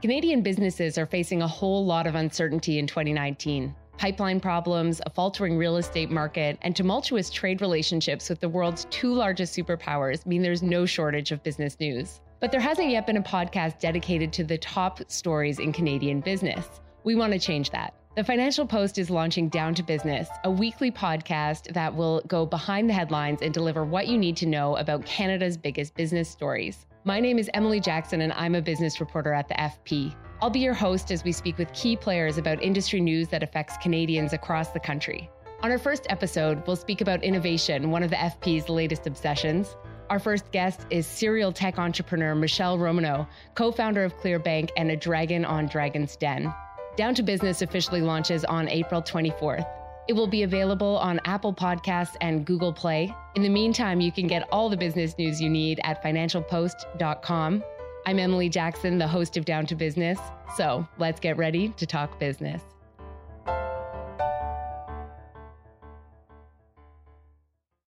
Canadian businesses are facing a whole lot of uncertainty in 2019. Pipeline problems, a faltering real estate market, and tumultuous trade relationships with the world's two largest superpowers mean there's no shortage of business news. But there hasn't yet been a podcast dedicated to the top stories in Canadian business. We want to change that. The Financial Post is launching Down to Business, a weekly podcast that will go behind the headlines and deliver what you need to know about Canada's biggest business stories. My name is Emily Jackson, and I'm a business reporter at the FP. I'll be your host as we speak with key players about industry news that affects Canadians across the country. On our first episode, we'll speak about innovation, one of the FP's latest obsessions. Our first guest is serial tech entrepreneur Michele Romanow, co founder of Clearbanc and a dragon on Dragon's Den. Down to Business officially launches on April 24th. It will be available on Apple Podcasts and Google Play. In the meantime, you can get all the business news you need at financialpost.com. I'm Emily Jackson, the host of Down to Business. So let's get ready to talk business.